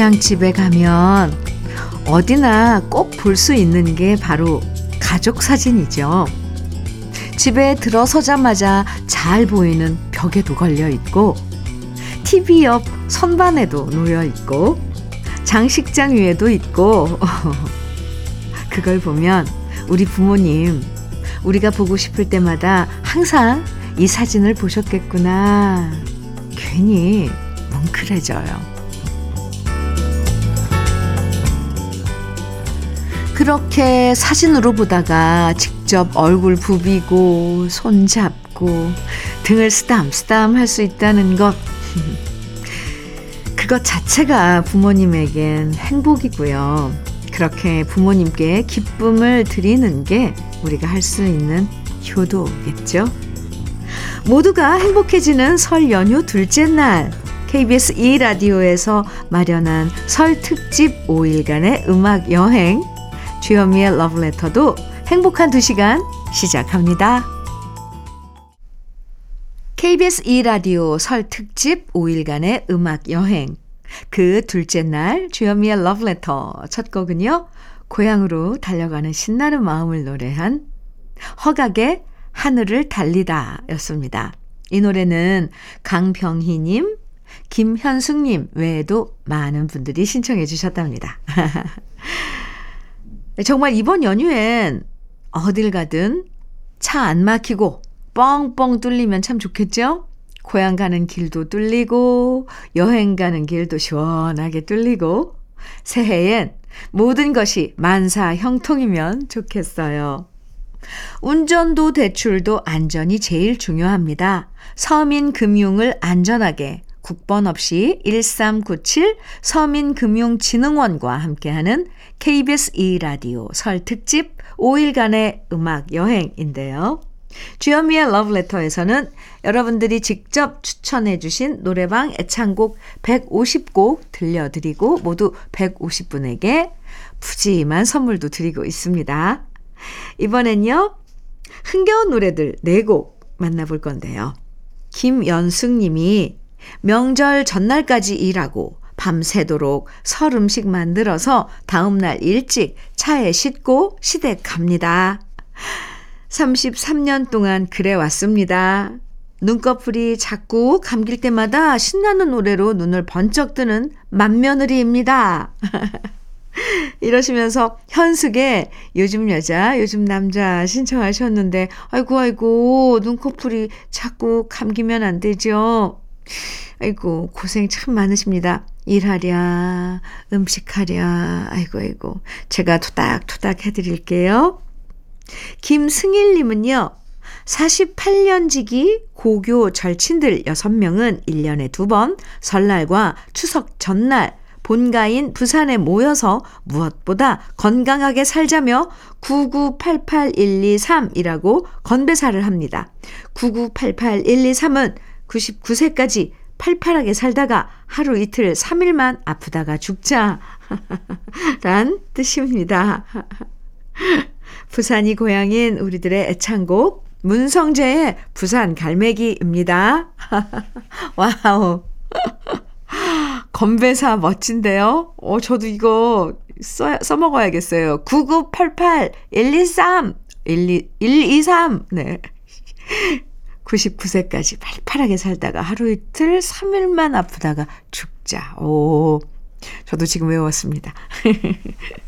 고향집에 가면 어디나 꼭 볼 수 있는 게 바로 가족 사진이죠. 집에 들어서자마자 잘 보이는 벽에도 걸려 있고, TV 옆 선반에도 놓여 있고, 장식장 위에도 있고, 그걸 보면 우리 부모님, 우리가 보고 싶을 때마다 항상 이 사진을 보셨겠구나. 괜히 뭉클해져요. 그렇게 사진으로 보다가 직접 얼굴 부비고 손 잡고 등을 쓰담쓰담 할 수 있다는 것. 그것 자체가 부모님에겐 행복이고요. 그렇게 부모님께 기쁨을 드리는 게 우리가 할 수 있는 효도겠죠. 모두가 행복해지는 설 연휴 둘째 날 KBS 2라디오에서 마련한 설 특집 5일간의 음악 여행 주현미의 러브레터도 행복한 2시간 시작합니다. KBS 2라디오 설 특집 5일간의 음악 여행 그 둘째 날 주현미의 러브레터 첫 곡은요. 고향으로 달려가는 신나는 마음을 노래한 허각의 하늘을 달리다 였습니다. 이 노래는 강병희님, 김현숙님 외에도 많은 분들이 신청해 주셨답니다. 정말 이번 연휴엔 어딜 가든 차 안 막히고 뻥뻥 뚫리면 참 좋겠죠? 고향 가는 길도 뚫리고 여행 가는 길도 시원하게 뚫리고 새해엔 모든 것이 만사 형통이면 좋겠어요. 운전도 대출도 안전이 제일 중요합니다. 서민 금융을 안전하게 국번 없이 1397 서민금융진흥원과 함께하는 KBS 2라디오 설 특집 5일간의 음악 여행인데요. 주현미의 러브레터에서는 여러분들이 직접 추천해 주신 노래방 애창곡 150곡 들려드리고 모두 150분에게 푸짐한 선물도 드리고 있습니다. 이번엔요. 흥겨운 노래들 4곡 만나볼 건데요. 김연숙 님이 명절 전날까지 일하고 밤새도록 설 음식 만들어서 다음날 일찍 차에 싣고 시댁 갑니다. 33년 동안 그래 왔습니다. 눈꺼풀이 자꾸 감길 때마다 신나는 노래로 눈을 번쩍 뜨는 맏며느리입니다. 이러시면서 현숙의 요즘 여자, 요즘 남자 신청하셨는데, 아이고, 아이고, 눈꺼풀이 자꾸 감기면 안 되죠. 아이고, 고생 참 많으십니다. 일하랴, 음식하랴, 아이고, 아이고. 제가 토닥토닥 해드릴게요. 김승일님은요, 48년 지기 고교 절친들 6명은 1년에 두번 설날과 추석 전날 본가인 부산에 모여서 무엇보다 건강하게 살자며 9988123이라고 건배사를 합니다. 9988123은 99세까지 팔팔하게 살다가 하루 이틀 3일만 아프다가 죽자. 란 뜻입니다. 부산이 고향인 우리들의 애창곡 문성재의 부산 갈매기입니다. 와우. 건배사 멋진데요? 어, 저도 이거 써, 써먹어야겠어요. 9988 123 12, 123 네. 99세까지 팔팔하게 살다가 하루 이틀 3일만 아프다가 죽자. 오, 저도 지금 외웠습니다.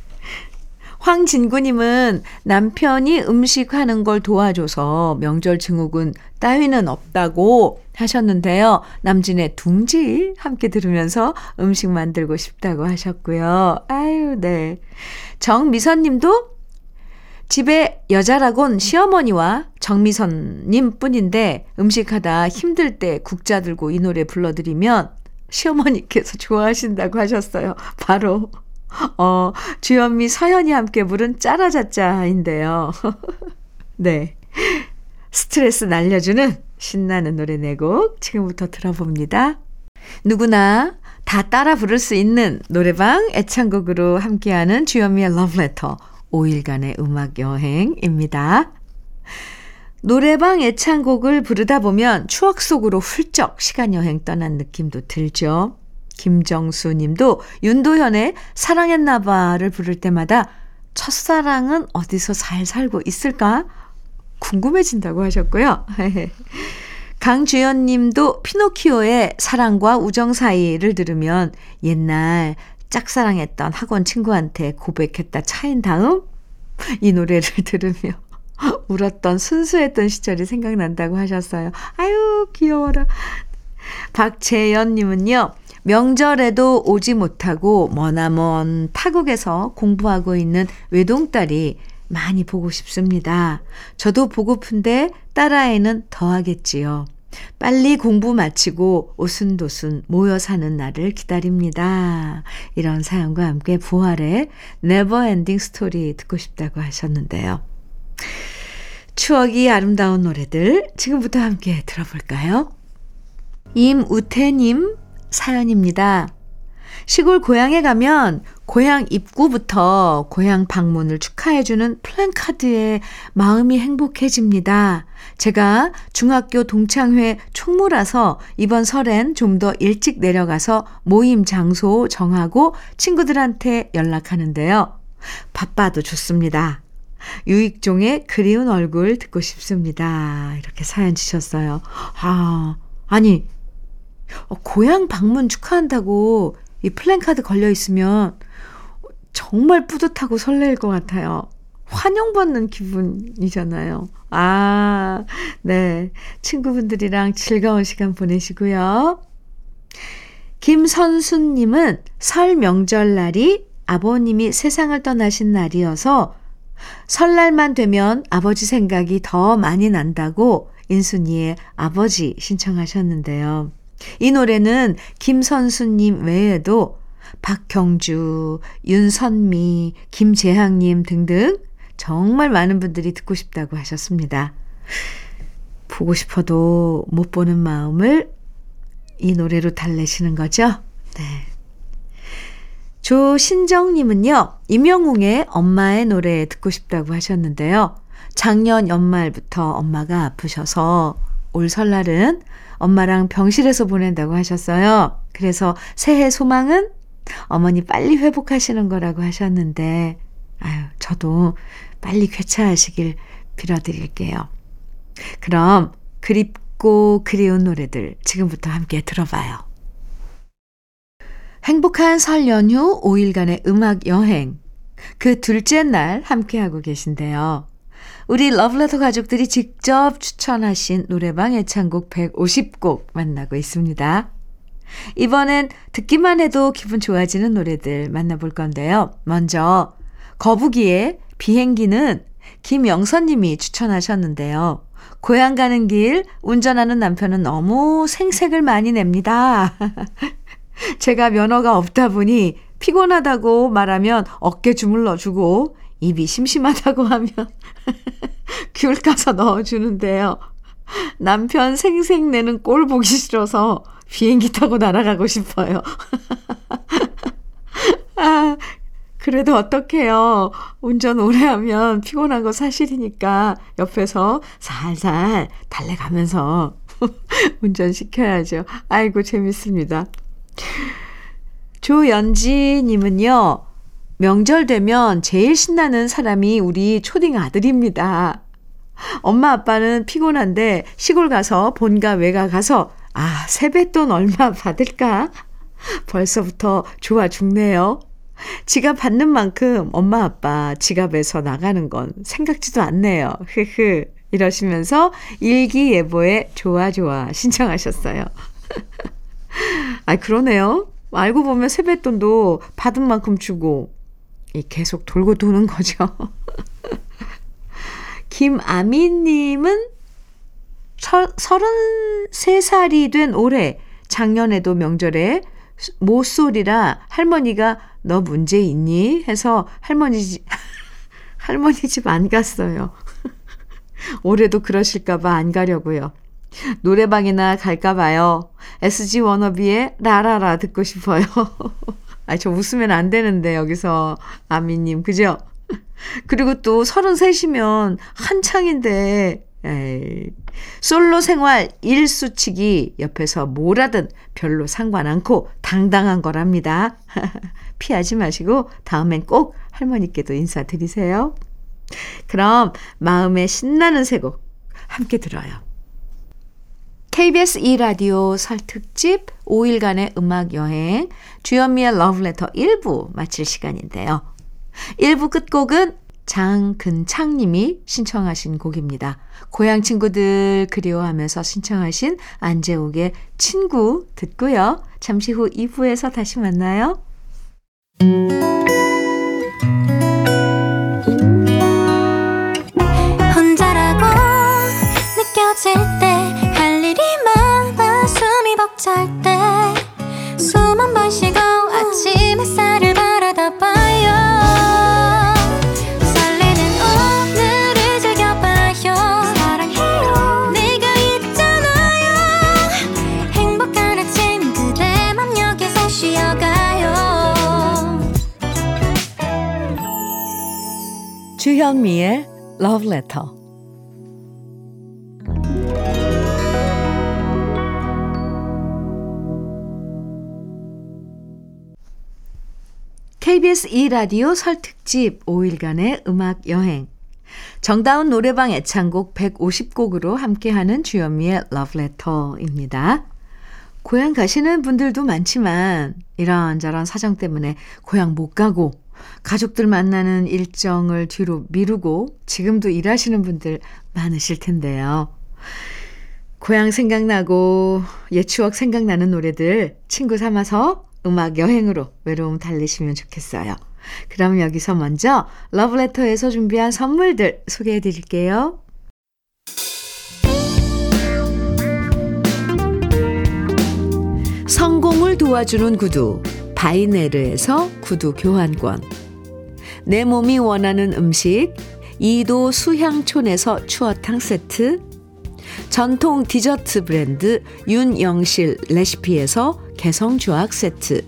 황진구님은 남편이 음식하는 걸 도와줘서 명절 증후군 따위는 없다고 하셨는데요. 남진의 둥지 함께 들으면서 음식 만들고 싶다고 하셨고요. 아유, 네. 정미선 님도 집에 여자라곤 시어머니와 정미선님 뿐인데 음식하다 힘들 때 국자 들고 이 노래 불러드리면 시어머니께서 좋아하신다고 하셨어요. 바로 어, 주현미, 서현이 함께 부른 짜라자짜인데요. 네. 스트레스 날려주는 신나는 노래 네곡 지금부터 들어봅니다. 누구나 다 따라 부를 수 있는 노래방 애창곡으로 함께하는 주현미의 러브레터 5일간의 음악 여행입니다. 노래방 애창곡을 부르다 보면 추억 속으로 훌쩍 시간 여행 떠난 느낌도 들죠. 김정수 님도 윤도현의 사랑했나봐를 부를 때마다 첫사랑은 어디서 잘 살고 있을까? 궁금해진다고 하셨고요. 강주연 님도 피노키오의 사랑과 우정 사이를 들으면 옛날 짝사랑했던 학원 친구한테 고백했다 차인 다음 이 노래를 들으며 울었던 순수했던 시절이 생각난다고 하셨어요. 아유, 귀여워라. 박재연님은요, 명절에도 오지 못하고 머나먼 타국에서 공부하고 있는 외동딸이 많이 보고 싶습니다. 저도 보고픈데 딸아이는 더 하겠지요. 빨리 공부 마치고 오순도순 모여 사는 날을 기다립니다. 이런 사연과 함께 부활의 Never Ending Story 듣고 싶다고 하셨는데요. 추억이 아름다운 노래들 지금부터 함께 들어볼까요? 임우태님 사연입니다. 시골 고향에 가면 고향 입구부터 고향 방문을 축하해주는 플랜카드에 마음이 행복해집니다. 제가 중학교 동창회 총무라서 이번 설엔 좀 더 일찍 내려가서 모임 장소 정하고 친구들한테 연락하는데요. 바빠도 좋습니다. 유익종의 그리운 얼굴 듣고 싶습니다. 이렇게 사연 주셨어요. 아, 아니, 어, 고향 방문 축하한다고 이 플랜카드 걸려 있으면 정말 뿌듯하고 설레일 것 같아요. 환영받는 기분이잖아요. 아, 네. 친구분들이랑 즐거운 시간 보내시고요. 김선수님은 설 명절날이 아버님이 세상을 떠나신 날이어서 설날만 되면 아버지 생각이 더 많이 난다고 인순이의 아버지 신청하셨는데요. 이 노래는 김선수님 외에도 박경주, 윤선미, 김재항님 등등 정말 많은 분들이 듣고 싶다고 하셨습니다. 보고 싶어도 못 보는 마음을 이 노래로 달래시는 거죠? 네. 조신정님은요, 임영웅의 엄마의 노래 듣고 싶다고 하셨는데요. 작년 연말부터 엄마가 아프셔서 올 설날은 엄마랑 병실에서 보낸다고 하셨어요. 그래서 새해 소망은 어머니 빨리 회복하시는 거라고 하셨는데, 아유, 저도 빨리 쾌차하시길 빌어드릴게요. 그럼 그립고 그리운 노래들 지금부터 함께 들어봐요. 행복한 설 연휴 5일간의 음악 여행. 그 둘째 날 함께하고 계신데요. 우리 러브레터 가족들이 직접 추천하신 노래방 애창곡 150곡 만나고 있습니다. 이번엔 듣기만 해도 기분 좋아지는 노래들 만나볼 건데요. 먼저 거북이의 비행기는 김영선 님이 추천하셨는데요. 고향 가는 길 운전하는 남편은 너무 생색을 많이 냅니다. 제가 면허가 없다 보니 피곤하다고 말하면 어깨 주물러 주고 입이 심심하다고 하면 귤 까서 넣어주는데요. 남편 생색 내는 꼴 보기 싫어서 비행기 타고 날아가고 싶어요. 아, 그래도 어떡해요. 운전 오래 하면 피곤한 거 사실이니까 옆에서 살살 달래가면서 운전시켜야죠. 아이고, 재밌습니다. 조연지님은요, 명절 되면 제일 신나는 사람이 우리 초딩 아들입니다. 엄마 아빠는 피곤한데 시골 가서 본가 외가 가서 아, 세뱃돈 얼마 받을까? 벌써부터 좋아 죽네요. 지갑 받는 만큼 엄마 아빠 지갑에서 나가는 건 생각지도 않네요. 흐흐. 이러시면서 일기예보에 좋아 좋아 신청하셨어요. 아, 그러네요. 알고 보면 세뱃돈도 받은 만큼 주고 계속 돌고 도는 거죠. 김아미님은 33살이 된 올해 작년에도 명절에 모쏠이라 할머니가 너 문제 있니? 해서 할머니 집, 할머니 집 안 갔어요. 올해도 그러실까봐 안 가려고요. 노래방이나 갈까 봐요. SG 워너비의 라라라 듣고 싶어요. 아, 저 웃으면 안 되는데, 여기서. 아미님, 그죠? 그리고 또 33이면 한창인데, 에이, 솔로 생활 일수치기 옆에서 뭐라든 별로 상관 않고 당당한 거랍니다. 피하지 마시고 다음엔 꼭 할머니께도 인사드리세요. 그럼 마음에 신나는 세곡 함께 들어요. KBS 2라디오 설 특집 5일간의 음악 여행 주현미의 러브레터 1부 마칠 시간인데요. 1부 끝곡은 장근창 님이 신청하신 곡입니다. 고향 친구들 그리워하면서 신청하신 안재욱의 친구 듣고요. 잠시 후 2부에서 다시 만나요. 벅찰 때숨 한 번 쉬고 주현미의 Letter. KBS 2라디오 설 특집 5일간의 음악 여행. 정다운 노래방 애창곡 150곡으로 함께하는 주현미의 Letter입니다. 고향 가시는 분들도 많지만 이런저런 사정 때문에 고향 못 가고 가족들 만나는 일정을 뒤로 미루고 지금도 일하시는 분들 많으실 텐데요. 고향 생각나고 옛 추억 생각나는 노래들 친구 삼아서 음악 여행으로 외로움 달래시면 좋겠어요. 그럼 여기서 먼저 러브레터에서 준비한 선물들 소개해 드릴게요. 성공을 도와주는 구두 바이네르에서 구두 교환권 내 몸이 원하는 음식 이도 수향촌에서 추어탕 세트 전통 디저트 브랜드 윤영실 레시피에서 개성 주악 세트.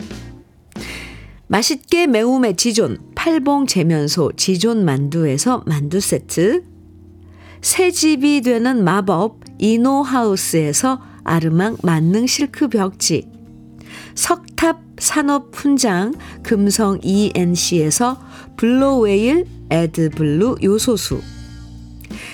맛있게 매움의 지존 팔봉 재면소 지존 만두에서 만두 세트. 새 집이 되는 마법 이노하우스에서 아르망 만능 실크 벽지. 석탑 산업 훈장 금성 ENC에서 블로웨일 에드블루 요소수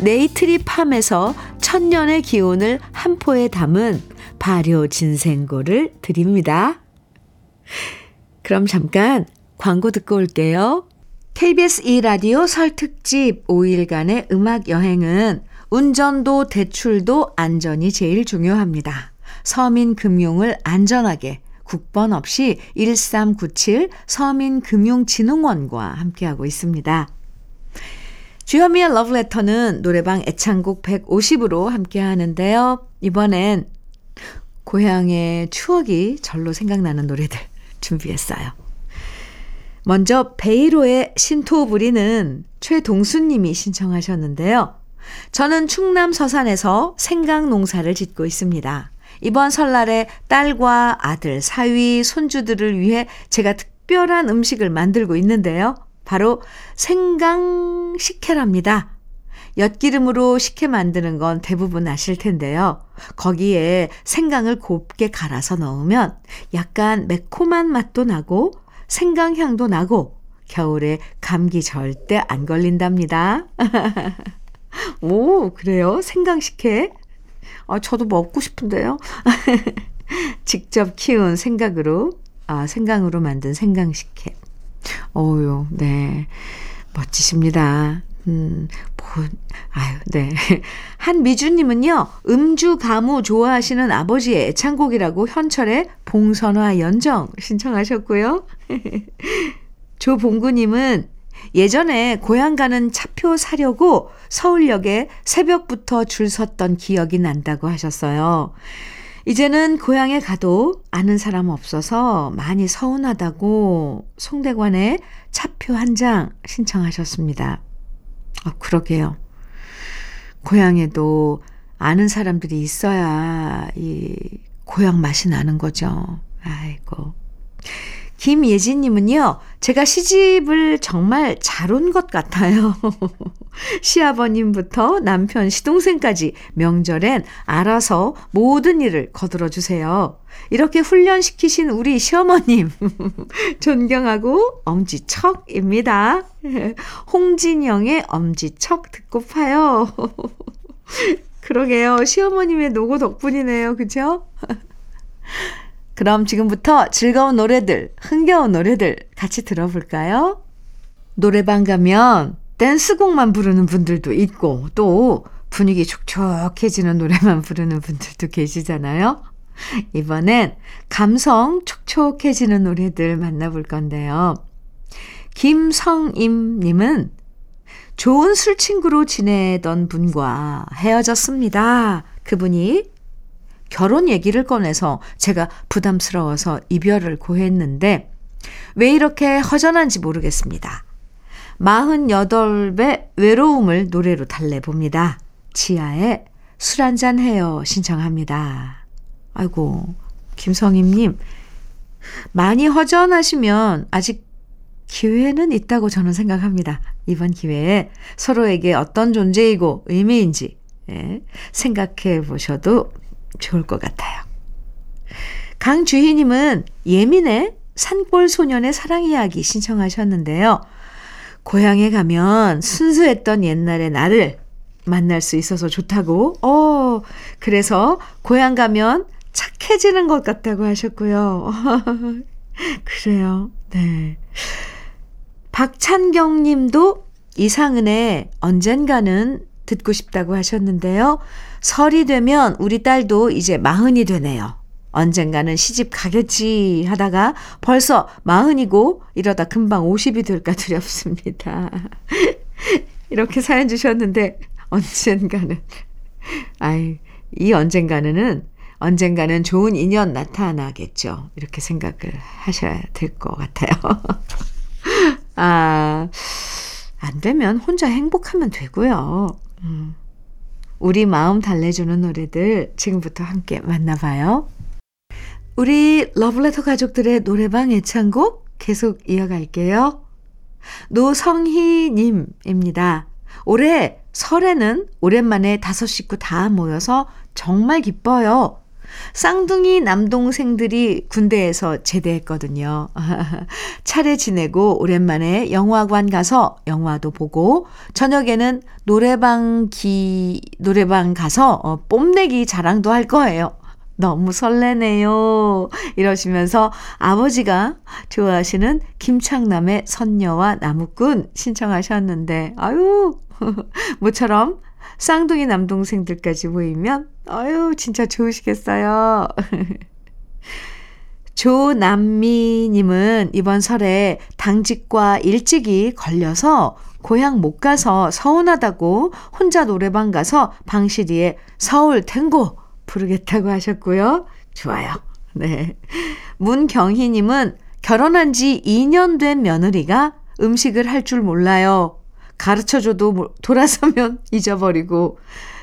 네이트리팜에서 천년의 기운을 한 포에 담은 발효 진생고를 드립니다. 그럼 잠깐 광고 듣고 올게요. KBS 2라디오 설 특집 5일간의 음악 여행은 운전도 대출도 안전이 제일 중요합니다. 서민금융을 안전하게 국번 없이 1397 서민금융진흥원과 함께하고 있습니다. 주현미의 러브레터는 노래방 애창곡 150으로 함께 하는데요. 이번엔 고향의 추억이 절로 생각나는 노래들 준비했어요. 먼저 베이로의 신토 부리는 최동수님이 신청하셨는데요. 저는 충남 서산에서 생강 농사를 짓고 있습니다. 이번 설날에 딸과 아들, 사위, 손주들을 위해 제가 특별한 음식을 만들고 있는데요. 바로 생강 식혜랍니다. 엿기름으로 식혜 만드는 건 대부분 아실 텐데요. 거기에 생강을 곱게 갈아서 넣으면 약간 매콤한 맛도 나고 생강 향도 나고 겨울에 감기 절대 안 걸린답니다. 오, 그래요? 생강 식혜? 아, 저도 먹고 싶은데요. 직접 키운 생각으로, 아, 생강으로 만든 생강 식혜. 어유 네. 멋지십니다. 음, 뭐, 아유, 네. 한미주님은요, 음주, 가무 좋아하시는 아버지의 애창곡이라고 현철의 봉선화 연정 신청하셨고요. 조봉구님은 예전에 고향 가는 차표 사려고 서울역에 새벽부터 줄 섰던 기억이 난다고 하셨어요. 이제는 고향에 가도 아는 사람 없어서 많이 서운하다고 송대관에 차표 한 장 신청하셨습니다. 아, 그러게요. 고향에도 아는 사람들이 있어야 이 고향 맛이 나는 거죠. 아이고. 김예진님은요, 제가 시집을 정말 잘 온 것 같아요. 시아버님부터 남편, 시동생까지 명절엔 알아서 모든 일을 거들어 주세요. 이렇게 훈련시키신 우리 시어머님, 존경하고 엄지척입니다. 홍진영의 엄지척 듣고 파요. 그러게요. 시어머님의 노고 덕분이네요. 그죠? 그럼 지금부터 즐거운 노래들, 흥겨운 노래들 같이 들어볼까요? 노래방 가면 댄스곡만 부르는 분들도 있고 또 분위기 촉촉해지는 노래만 부르는 분들도 계시잖아요. 이번엔 감성 촉촉해지는 노래들 만나볼 건데요. 김성임님은 좋은 술친구로 지내던 분과 헤어졌습니다. 그분이 결혼 얘기를 꺼내서 제가 부담스러워서 이별을 고했는데 왜 이렇게 허전한지 모르겠습니다. 48배 외로움을 노래로 달래봅니다. 지하에 술 한잔 해요 신청합니다. 아이고 김성임님 많이 허전하시면 아직 기회는 있다고 저는 생각합니다. 이번 기회에 서로에게 어떤 존재이고 의미인지 예, 생각해 보셔도 좋을 것 같아요. 강주희님은 예민의 산골 소년의 사랑 이야기 신청하셨는데요. 고향에 가면 순수했던 옛날의 나를 만날 수 있어서 좋다고, 어, 그래서 고향 가면 착해지는 것 같다고 하셨고요. 그래요. 네. 박찬경 님도 이상은의 언젠가는 듣고 싶다고 하셨는데요. 설이 되면 우리 딸도 이제 마흔이 되네요. 언젠가는 시집 가겠지 하다가 벌써 마흔이고 이러다 금방 50이 될까 두렵습니다. 이렇게 사연 주셨는데 언젠가는 아이 이 언젠가는 언젠가는 좋은 인연 나타나겠죠. 이렇게 생각을 하셔야 될 것 같아요. 아, 안 되면 혼자 행복하면 되고요. 음. 우리 마음 달래주는 노래들 지금부터 함께 만나봐요. 우리 러블레터 가족들의 노래방 애창곡 계속 이어갈게요. 노성희님입니다. 올해 설에는 오랜만에 다섯 식구 다 모여서 정말 기뻐요. 쌍둥이 남동생들이 군대에서 제대했거든요. 차례 지내고 오랜만에 영화관 가서 영화도 보고 저녁에는 노래방 기 노래방 가서 어, 뽐내기 자랑도 할 거예요. 너무 설레네요. 이러시면서 아버지가 좋아하시는 김창남의 선녀와 나무꾼 신청하셨는데, 아유, 모처럼 쌍둥이 남동생들까지 모이면, 아유, 진짜 좋으시겠어요. 조남미님은 이번 설에 당직과 일찍이 걸려서 고향 못 가서 서운하다고 혼자 노래방 가서 방시리에 서울 탱고 부르겠다고 하셨고요. 좋아요. 네. 문경희님은 결혼한 지 2년 된 며느리가 음식을 할 줄 몰라요. 가르쳐줘도 돌아서면 잊어버리고,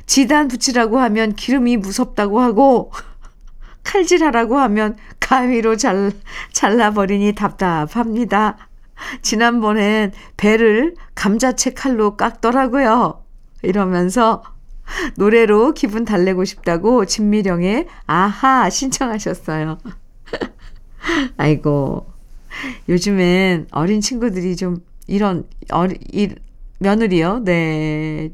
지단 붙이라고 하면 기름이 무섭다고 하고, 칼질하라고 하면 가위로 잘, 잘라버리니 답답합니다. 지난번엔 배를 감자채 칼로 깎더라고요. 이러면서 노래로 기분 달래고 싶다고 진미령의 아하 신청하셨어요. 아이고. 요즘엔 어린 친구들이 좀 이런 어리 이 며느리요. 네.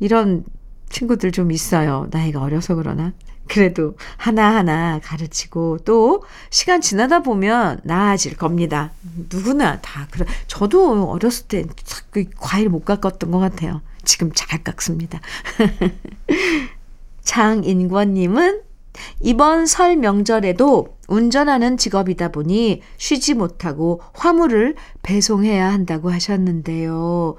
이런 친구들 좀 있어요. 나이가 어려서 그러나. 그래도 하나하나 가르치고 또 시간 지나다 보면 나아질 겁니다. 누구나 다 그래. 저도 어렸을 때 과일 못 깎았던 것 같아요. 지금 잘 깎습니다. 장인권님은 이번 설 명절에도 운전하는 직업이다 보니 쉬지 못하고 화물을 배송해야 한다고 하셨는데요.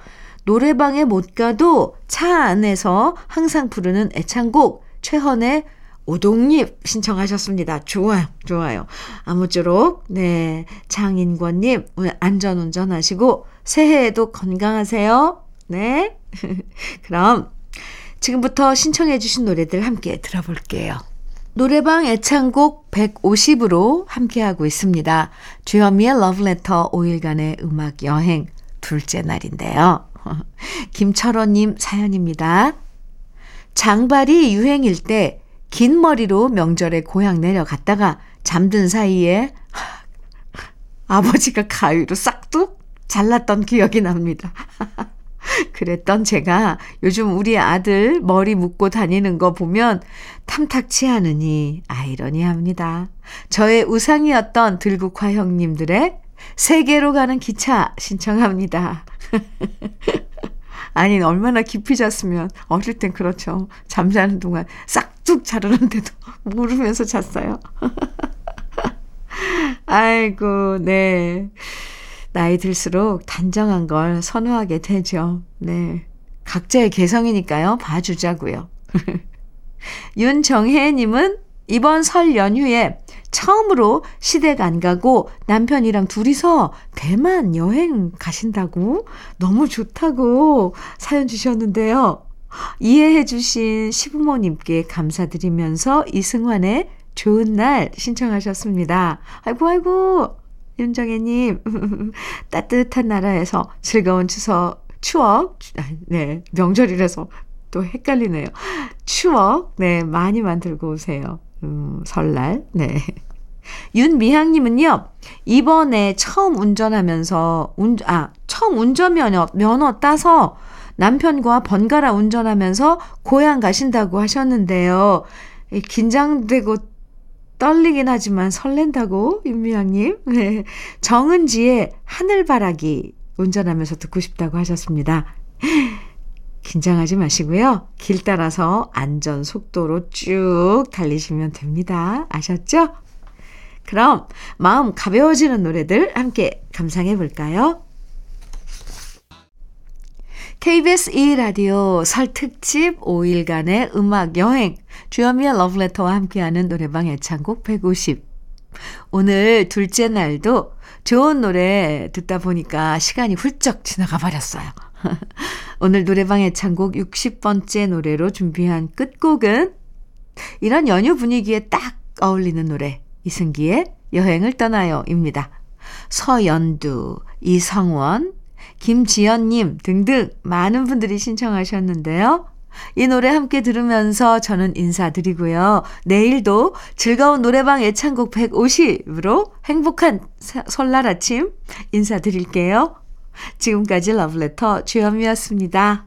노래방에 못 가도 차 안에서 항상 부르는 애창곡 최헌의 오동잎 신청하셨습니다. 좋아요, 좋아요. 아무쪼록, 네. 장인권님, 안전 운전하시고, 새해에도 건강하세요. 네. 그럼, 지금부터 신청해주신 노래들 함께 들어볼게요. 노래방 애창곡 150으로 함께하고 있습니다. 주현미의 러브레터 5일간의 음악 여행 둘째 날인데요. 김철원님 사연입니다. 장발이 유행일 때 긴 머리로 명절에 고향 내려갔다가 잠든 사이에 아버지가 가위로 싹둑 잘랐던 기억이 납니다. 그랬던 제가 요즘 우리 아들 머리 묶고 다니는 거 보면 탐탁치 않으니 아이러니합니다. 저의 우상이었던 들국화 형님들의 세계로 가는 기차 신청합니다. 아니, 얼마나 깊이 잤으면, 어릴 땐 그렇죠. 잠자는 동안 싹둑 자르는데도 모르면서 잤어요. 아이고, 네. 나이 들수록 단정한 걸 선호하게 되죠. 네. 각자의 개성이니까요. 봐주자고요. 윤정혜님은 이번 설 연휴에 처음으로 시댁 안 가고 남편이랑 둘이서 대만 여행 가신다고 너무 좋다고 사연 주셨는데요. 이해해 주신 시부모님께 감사드리면서 이승환의 좋은 날 신청하셨습니다. 아이고 아이고 윤정혜님 따뜻한 나라에서 즐거운 추석 추억 네 명절이라서 또 헷갈리네요. 추억 네 많이 만들고 오세요. 음, 설날. 네. 윤미향님은요, 이번에 처음 운전하면서, 운, 아, 처음 운전면허, 면허 따서 남편과 번갈아 운전하면서 고향 가신다고 하셨는데요. 긴장되고 떨리긴 하지만 설렌다고, 윤미향님. 네. 정은지의 하늘바라기 운전하면서 듣고 싶다고 하셨습니다. 긴장하지 마시고요. 길 따라서 안전 속도로 쭉 달리시면 됩니다. 아셨죠? 그럼 마음 가벼워지는 노래들 함께 감상해 볼까요? KBS 2라디오 설 특집 5일간의 음악 여행 주현미의 러브레터와 함께하는 노래방 애창곡 150 오늘 둘째 날도 좋은 노래 듣다 보니까 시간이 훌쩍 지나가 버렸어요. 오늘 노래방의 창곡 60번째 노래로 준비한 끝곡은 이런 연휴 분위기에 딱 어울리는 노래 이승기의 여행을 떠나요입니다. 서연두, 이성원, 김지연님 등등 많은 분들이 신청하셨는데요. 이 노래 함께 들으면서 저는 인사드리고요. 내일도 즐거운 노래방 애창곡 150으로 행복한 설날 아침 인사드릴게요. 지금까지 러브레터 주현미였습니다.